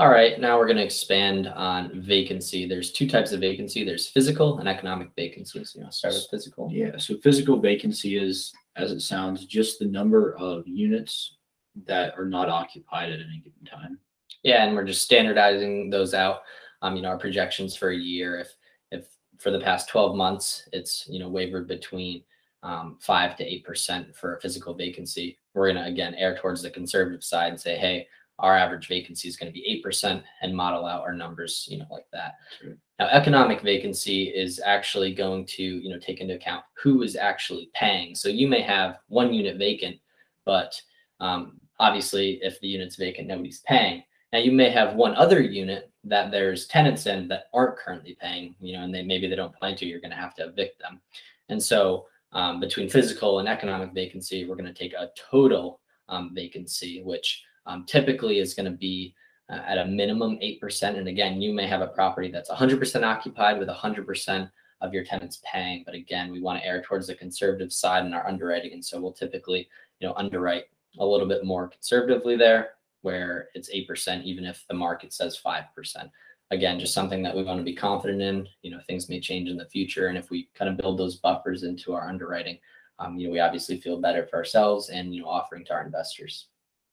All right, now we're going to expand on vacancy. There's two types of vacancy. There's physical and economic vacancy. So you to start with physical? Yeah, so physical vacancy is, as it sounds, just the number of units that are not occupied at any given time. Yeah, and we're just standardizing those out. Um, you know, our projections for a year, if if for the past 12 months, it's you know wavered between um, five to eight percent for a physical vacancy. We're gonna again err towards the conservative side and say, hey, our average vacancy is going to be eight percent, and model out our numbers, you know, like that. Sure. Now, economic vacancy is actually going to you know take into account who is actually paying. So you may have one unit vacant, but um, obviously, if the unit's vacant, nobody's paying. Now you may have one other unit that there's tenants in that aren't currently paying, you know, and they maybe they don't plan to. You're going to have to evict them. And so um, between physical and economic vacancy, we're going to take a total um, vacancy, which um, typically is going to be uh, at a minimum 8%. And again, you may have a property that's 100% occupied with 100% of your tenants paying. But again, we want to err towards the conservative side in our underwriting. And so we'll typically, you know, underwrite a little bit more conservatively there where it's 8%, even if the market says 5%. Again, just something that we want to be confident in. You know, things may change in the future. And if we kind of build those buffers into our underwriting, um, you know, we obviously feel better for ourselves and, you know, offering to our investors.